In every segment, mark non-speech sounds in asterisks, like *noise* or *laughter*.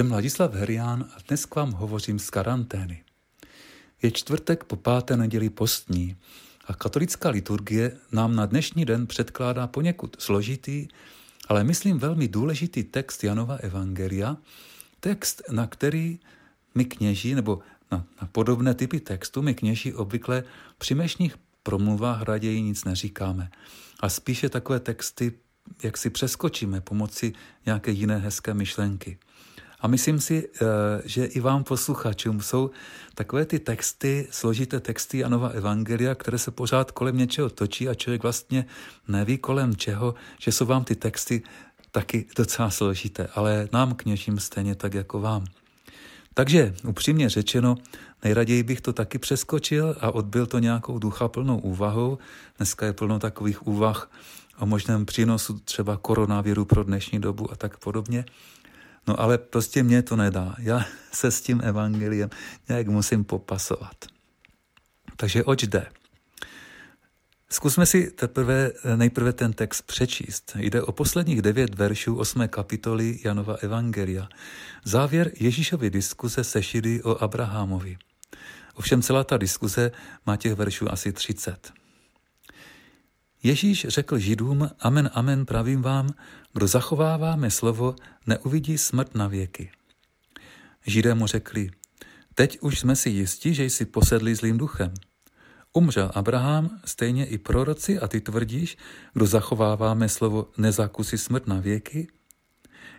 Jsem Ladislav Herián a dnes k vám hovořím z karantény. Je čtvrtek po páté neděli postní a katolická liturgie nám na dnešní den předkládá poněkud složitý, ale myslím velmi důležitý text Janova Evangelia, text, na který my kněží, nebo na, na podobné typy textu my kněží obvykle při mešních promluvách raději nic neříkáme. A spíše takové texty, jak si přeskočíme pomocí nějaké jiné hezké myšlenky. A myslím si, eh, že i vám posluchačům jsou takové ty texty, složité texty Janova Evangelia, které se pořád kolem něčeho točí a člověk vlastně neví kolem čeho, že jsou vám ty texty taky docela složité, ale nám kněžím stejně tak jako vám. Takže upřímně řečeno, nejraději bych to taky přeskočil a odbil to nějakou ducha plnou úvahou. Dneska je plno takových úvah o možném přínosu třeba koronaviru pro dnešní dobu a tak podobně. No ale prostě mě to nedá. Já *laughs* se s tím evangeliem nějak musím popasovat. Takže oč jde? Zkusme si teprve, nejprve ten text přečíst. Jde o posledních devět veršů osmé kapitoly Janova Evangelia. Závěr Ježíšovy diskuze se Šidy o Abrahamovi. Ovšem celá ta diskuze má těch veršů asi 30. Ježíš řekl Židům, amen, amen, pravím vám, kdo zachovává mé slovo, neuvidí smrt na věky. Židé mu řekli, teď už jsme si jistí, že jsi posedli zlým duchem. Umřel Abraham, stejně i proroci a ty tvrdíš, kdo zachovává mé slovo, nezakusí smrt na věky?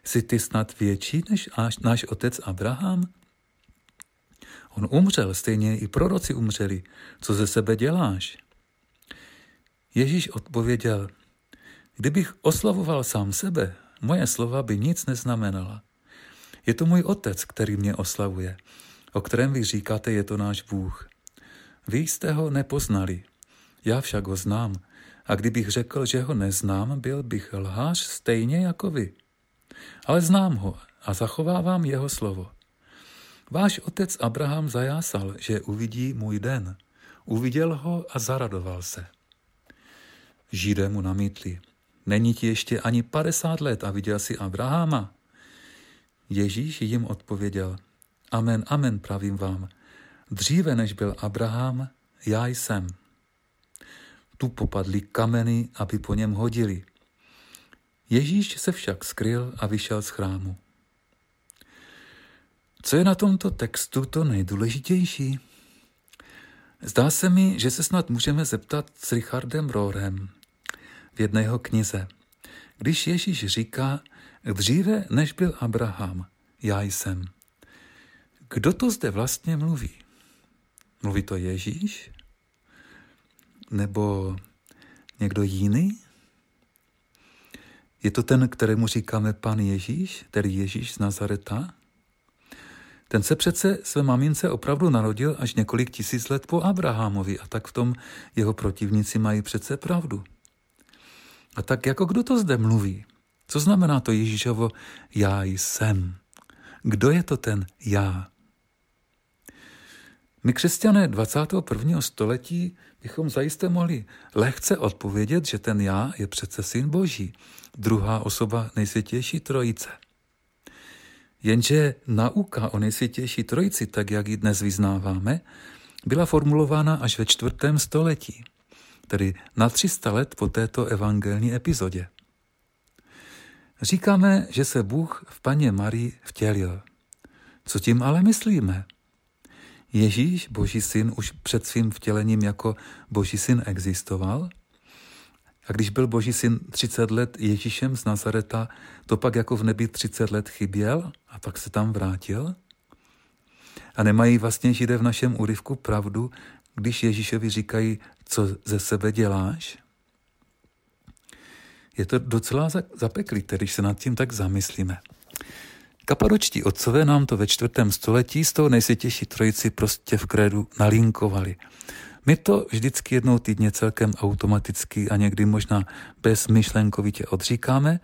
Jsi ty snad větší než náš otec Abraham? On umřel, stejně i proroci umřeli. Co ze sebe děláš? Ježíš odpověděl, kdybych oslavoval sám sebe, moje slova by nic neznamenala. Je to můj otec, který mě oslavuje, o kterém vy říkáte, je to náš Bůh. Vy jste ho nepoznali, já však ho znám, a kdybych řekl, že ho neznám, byl bych lhář stejně jako vy. Ale znám ho a zachovávám jeho slovo. Váš otec Abraham zajásal, že uvidí můj den. Uviděl ho a zaradoval se. Židé mu namítli, není ti ještě ani 50 let a viděl si Abrahama? Ježíš jim odpověděl, amen, amen, pravím vám, dříve než byl Abraham, já jsem. Tu popadly kameny, aby po něm hodili. Ježíš se však skryl a vyšel z chrámu. Co je na tomto textu to nejdůležitější? Zdá se mi, že se snad můžeme zeptat s Richardem Rohrem v jedné jeho knize. Když Ježíš říká, dříve než byl Abraham, já jsem. Kdo to zde vlastně mluví? Mluví to Ježíš? Nebo někdo jiný? Je to ten, kterému říkáme pan Ježíš, tedy Ježíš z Nazareta? Ten se přece své mamince opravdu narodil až několik tisíc let po Abrahamovi a tak v tom jeho protivníci mají přece pravdu. A tak jako kdo to zde mluví? Co znamená to Ježíšovo já jsem? Kdo je to ten já? My křesťané 21. století bychom zajisté mohli lehce odpovědět, že ten já je přece syn Boží, druhá osoba nejsvětější trojice. Jenže nauka o nejsvětější trojici, tak jak ji dnes vyznáváme, byla formulována až ve čtvrtém století, tedy na 300 let po této evangelní epizodě. Říkáme, že se Bůh v paně Marii vtělil. Co tím ale myslíme? Ježíš, Boží syn, už před svým vtělením jako Boží syn existoval – a když byl Boží syn 30 let Ježíšem z Nazareta, to pak jako v nebi 30 let chyběl a pak se tam vrátil? A nemají vlastně Židé v našem úryvku pravdu, když Ježíšovi říkají, co ze sebe děláš? Je to docela zapeklité, když se nad tím tak zamyslíme. Kapadočtí otcové nám to ve čtvrtém století z toho nejsvětější trojici prostě v krédu nalinkovali. My to vždycky jednou týdně celkem automaticky a někdy možná bezmyšlenkovitě odříkáme,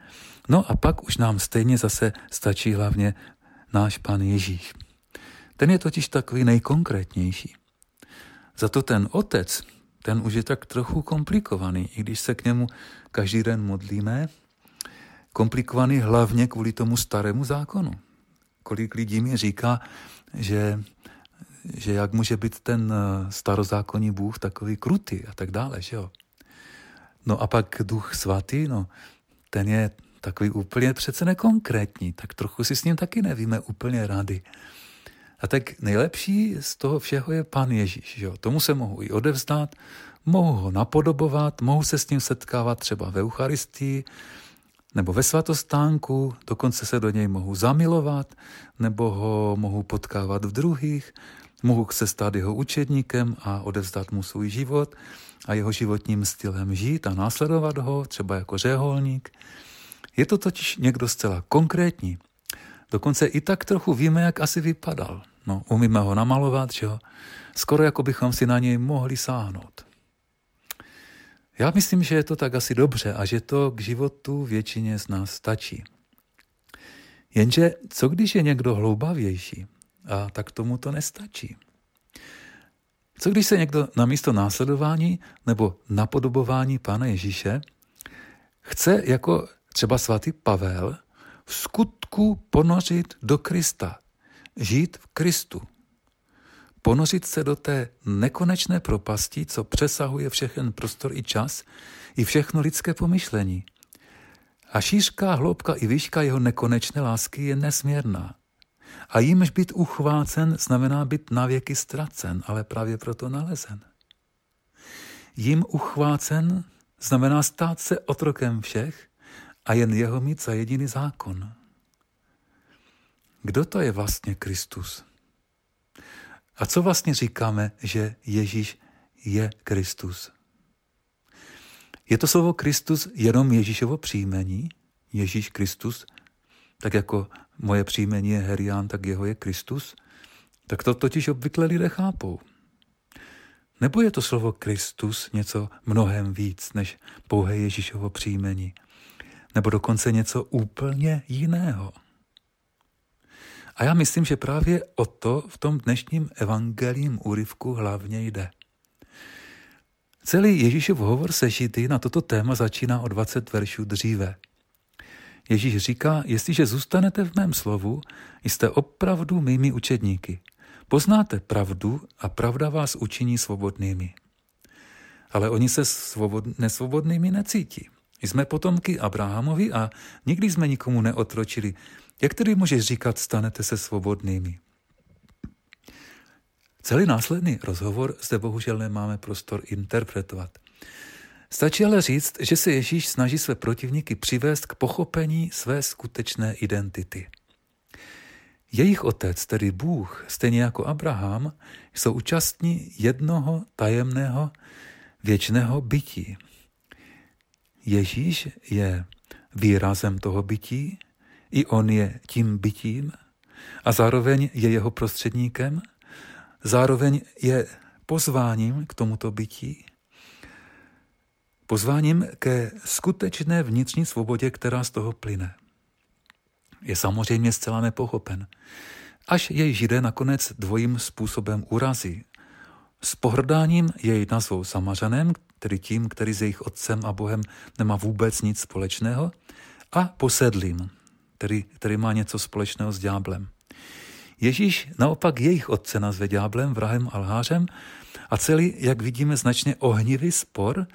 no a pak už nám stejně zase stačí hlavně náš Pán Ježíš. Ten je totiž takový nejkonkrétnější. Za to ten otec, ten už je tak trochu komplikovaný, i když se k němu každý den modlíme. komplikovaný hlavně kvůli tomu starému zákonu. Kolik lidí mi říká, že, že jak může být ten eh, starozákonní Bůh takový krutý a tak dále, že jo. No a pak duch svatý, no, ten je takový úplně přece nekonkrétní, tak trochu si s ním taky nevíme úplně rady. A tak nejlepší z toho všeho je Pán Ježíš. Že jo? Tomu se mohu i odevzdat, mohu ho napodobovat, mohu se s ním setkávat třeba ve Eucharistii nebo ve svatostánku, dokonce se do něj mohu zamilovat, nebo ho mohu potkávat v druhých, mohu se stát jeho učedníkem a odevzdat mu svůj život a jeho životním stylem žít a následovat ho, třeba jako řeholník. Je to totiž někdo zcela konkrétní. Dokonce i tak trochu víme, jak asi vypadal. No, umíme ho namalovat, že jo? Skoro jako bychom si na něj mohli sáhnout. Já myslím, že je to tak asi dobře a že to k životu většině z nás stačí. Jenže co když je někdo hloubavější? A tak tomu to nestačí. Co když se někdo na místo následování nebo napodobování Pána Ježíše chce jako třeba svatý Pavel v skutku ponořit do Krista, žít v Kristu, ponořit se do té nekonečné propasti, co přesahuje všechen prostor i čas, i všechno lidské pomyšlení. A šířka, hloubka i výška jeho nekonečné lásky je nesmírná. A jímž být uchvácen znamená být navěky ztracen, ale právě proto nalezen. Jím uchvácen znamená stát se otrokem všech a jen jeho mít za jediný zákon. Kdo to je vlastně Kristus? A co vlastně říkáme, že Ježíš je Kristus? Je to slovo Kristus jenom Ježíšovo příjmení? Ježíš Kristus? Tak jako moje příjmení je Herián, tak jeho je Kristus? Tak to totiž obvykle lidé chápou. Nebo je to slovo Kristus něco mnohem víc než pouhé Ježíšovo příjmení? Nebo dokonce něco úplně jiného? A já myslím, že právě o to v tom dnešním evangelím úryvku hlavně jde. Celý Ježíšův hovor se Židy na toto téma začíná o 20 veršů dříve. Ježíš říká, jestliže zůstanete v mém slovu, jste opravdu mými učedníky. Poznáte pravdu a pravda vás učiní svobodnými. Ale oni se svobod, nesvobodnými necítí. Jsme potomky Abrahamovi a nikdy jsme nikomu neotročili, jak tedy můžeš říkat, stanete se svobodnými? Celý následný rozhovor zde bohužel nemáme prostor interpretovat. Stačí ale říct, že se Ježíš snaží své protivníky přivést k pochopení své skutečné identity. Jejich otec, tedy Bůh, stejně jako Abraham, jsou účastní jednoho tajemného věčného bytí. Ježíš je výrazem toho bytí i on je tím bytím a zároveň je jeho prostředníkem, zároveň je pozváním k tomuto bytí, pozváním ke skutečné vnitřní svobodě, která z toho plyne. Je samozřejmě zcela nepochopen, až jej židé nakonec dvojím způsobem urazí. S pohrdáním jej nazvou samařanem, tedy tím, který s jejich otcem a Bohem nemá vůbec nic společného, a posedlým, který, který má něco společného s ďáblem. Ježíš naopak jejich otce nazve ďáblem, vrahem a lhářem a celý, jak vidíme, značně ohnivý spor,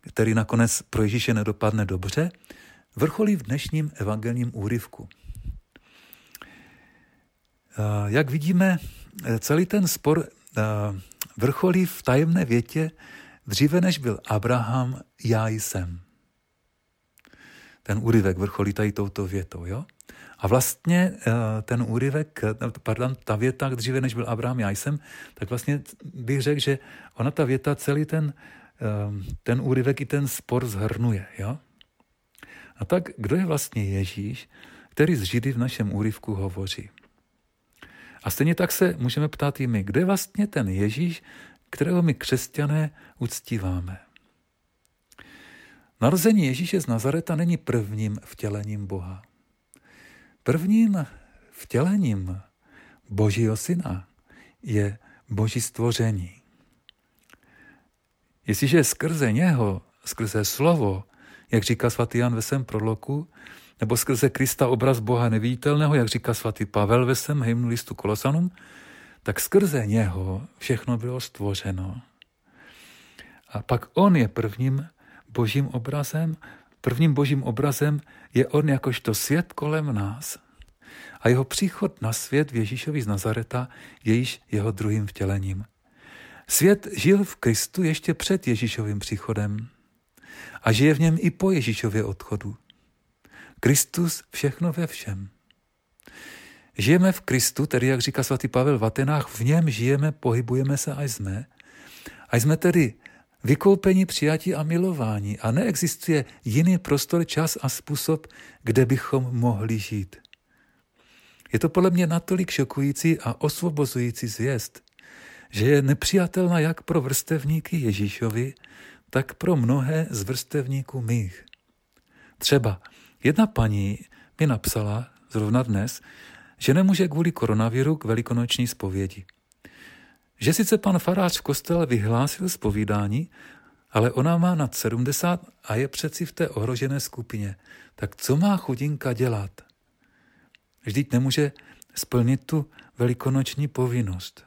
který nakonec pro Ježíše nedopadne dobře, vrcholí v dnešním evangelním úryvku. Jak vidíme, celý ten spor vrcholí v tajemné větě dříve než byl Abraham, já jsem ten úryvek vrcholí tady touto větou. Jo? A vlastně eh, ten úryvek, eh, pardon, ta věta, dříve než byl Abraham, já jsem, tak vlastně bych řekl, že ona ta věta celý ten, eh, ten úryvek i ten spor zhrnuje. Jo? A tak kdo je vlastně Ježíš, který z Židy v našem úryvku hovoří? A stejně tak se můžeme ptát i my, kdo je vlastně ten Ježíš, kterého my křesťané uctíváme. Narození Ježíše z Nazareta není prvním vtělením Boha. Prvním vtělením Božího syna je Boží stvoření. Jestliže skrze něho, skrze slovo, jak říká svatý Jan ve svém proloku, nebo skrze Krista obraz Boha neviditelného, jak říká svatý Pavel ve svém hymnu listu Kolosanům, tak skrze něho všechno bylo stvořeno. A pak on je prvním božím obrazem, prvním božím obrazem je on jakožto svět kolem nás. A jeho příchod na svět v Ježíšovi z Nazareta je již jeho druhým vtělením. Svět žil v Kristu ještě před Ježíšovým příchodem a žije v něm i po Ježíšově odchodu. Kristus všechno ve všem. Žijeme v Kristu, tedy jak říká svatý Pavel v Atenách, v něm žijeme, pohybujeme se a jsme. A jsme tedy vykoupení, přijatí a milování a neexistuje jiný prostor, čas a způsob, kde bychom mohli žít. Je to podle mě natolik šokující a osvobozující zvěst, že je nepřijatelná jak pro vrstevníky Ježíšovi, tak pro mnohé z vrstevníků mých. Třeba jedna paní mi napsala zrovna dnes, že nemůže kvůli koronaviru k velikonoční zpovědi. Že sice pan farář v kostele vyhlásil zpovídání, ale ona má nad 70 a je přeci v té ohrožené skupině. Tak co má chudinka dělat? Vždyť nemůže splnit tu velikonoční povinnost.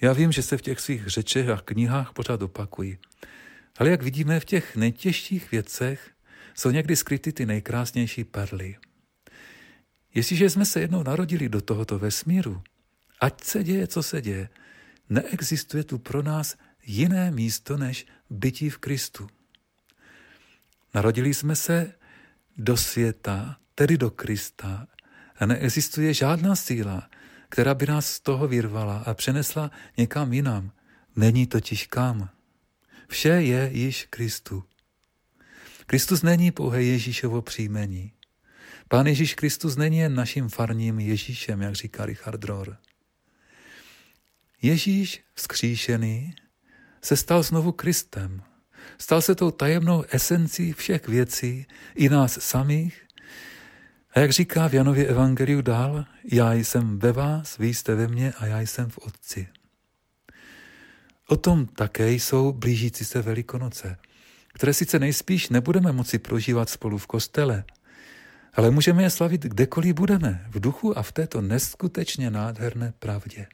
Já vím, že se v těch svých řečech a knihách pořád opakují. Ale jak vidíme, v těch nejtěžších věcech jsou někdy skryty ty nejkrásnější perly. Jestliže jsme se jednou narodili do tohoto vesmíru, ať se děje, co se děje, neexistuje tu pro nás jiné místo než bytí v Kristu. Narodili jsme se do světa, tedy do Krista, a neexistuje žádná síla, která by nás z toho vyrvala a přenesla někam jinam. Není totiž kam. Vše je již Kristu. Kristus není pouhé Ježíšovo příjmení. Pán Ježíš Kristus není jen naším farním Ježíšem, jak říká Richard Rohr. Ježíš vzkříšený se stal znovu Kristem. Stal se tou tajemnou esencí všech věcí, i nás samých. A jak říká v Janově Evangeliu dál, já jsem ve vás, vy jste ve mně a já jsem v Otci. O tom také jsou blížící se Velikonoce, které sice nejspíš nebudeme moci prožívat spolu v kostele, ale můžeme je slavit kdekoliv budeme, v duchu a v této neskutečně nádherné pravdě.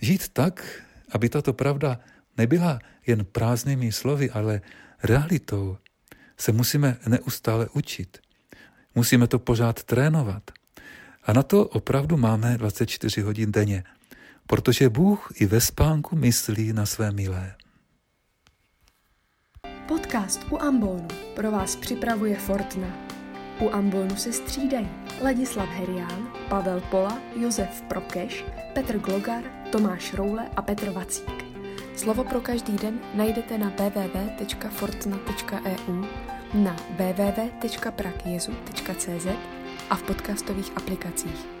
Žít tak, aby tato pravda nebyla jen prázdnými slovy, ale realitou, se musíme neustále učit. Musíme to pořád trénovat. A na to opravdu máme 24 hodin denně, protože Bůh i ve spánku myslí na své milé. Podcast u Ambonu pro vás připravuje Fortna. U Ambonu se střídají Ladislav Herián, Pavel Pola, Josef Prokeš, Petr Glogar, Tomáš Roule a Petr Vacík. Slovo pro každý den najdete na www.fortna.eu, na www.prakjezu.cz a v podcastových aplikacích.